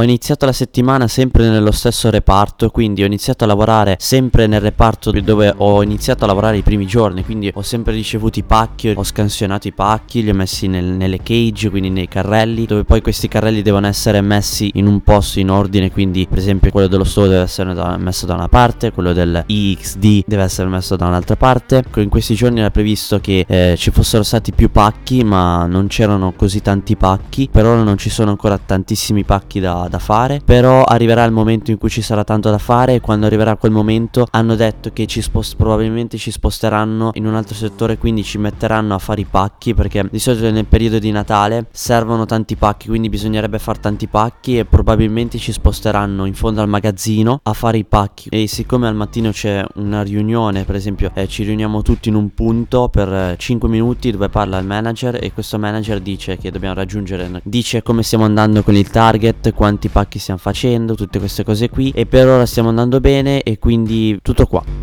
ho iniziato la settimana sempre nello stesso reparto, quindi ho iniziato a lavorare sempre nel reparto dove ho iniziato a lavorare i primi giorni, quindi ho sempre ricevuto i pacchi, ho scansionato i pacchi, li ho messi nel, nelle cage, quindi nei carrelli, dove poi questi carrelli devono essere messi in un posto in ordine, quindi per esempio quello dello store deve essere da, messo da una parte, quello del EXD deve essere messo da un'altra parte. In questi giorni era previsto che eh, ci fossero stati più pacchi, ma non c'erano così tanti pacchi, per ora non ci sono ancora tantissimi pacchi da da, fare Però arriverà il momento in cui ci sarà tanto da fare E quando arriverà quel momento hanno detto che ci spost- probabilmente ci sposteranno in un altro settore Quindi ci metteranno a fare i pacchi Perché di solito nel periodo di Natale servono tanti pacchi Quindi bisognerebbe fare tanti pacchi E probabilmente ci sposteranno in fondo al magazzino a fare i pacchi. E siccome al mattino c'è una riunione Per esempio eh, ci riuniamo tutti in un punto per eh, 5 minuti Dove parla il manager E questo manager dice che dobbiamo raggiungere Dice come stiamo andando con il target quanti pacchi stiamo facendo, tutte queste cose qui e per ora stiamo andando bene e quindi tutto qua.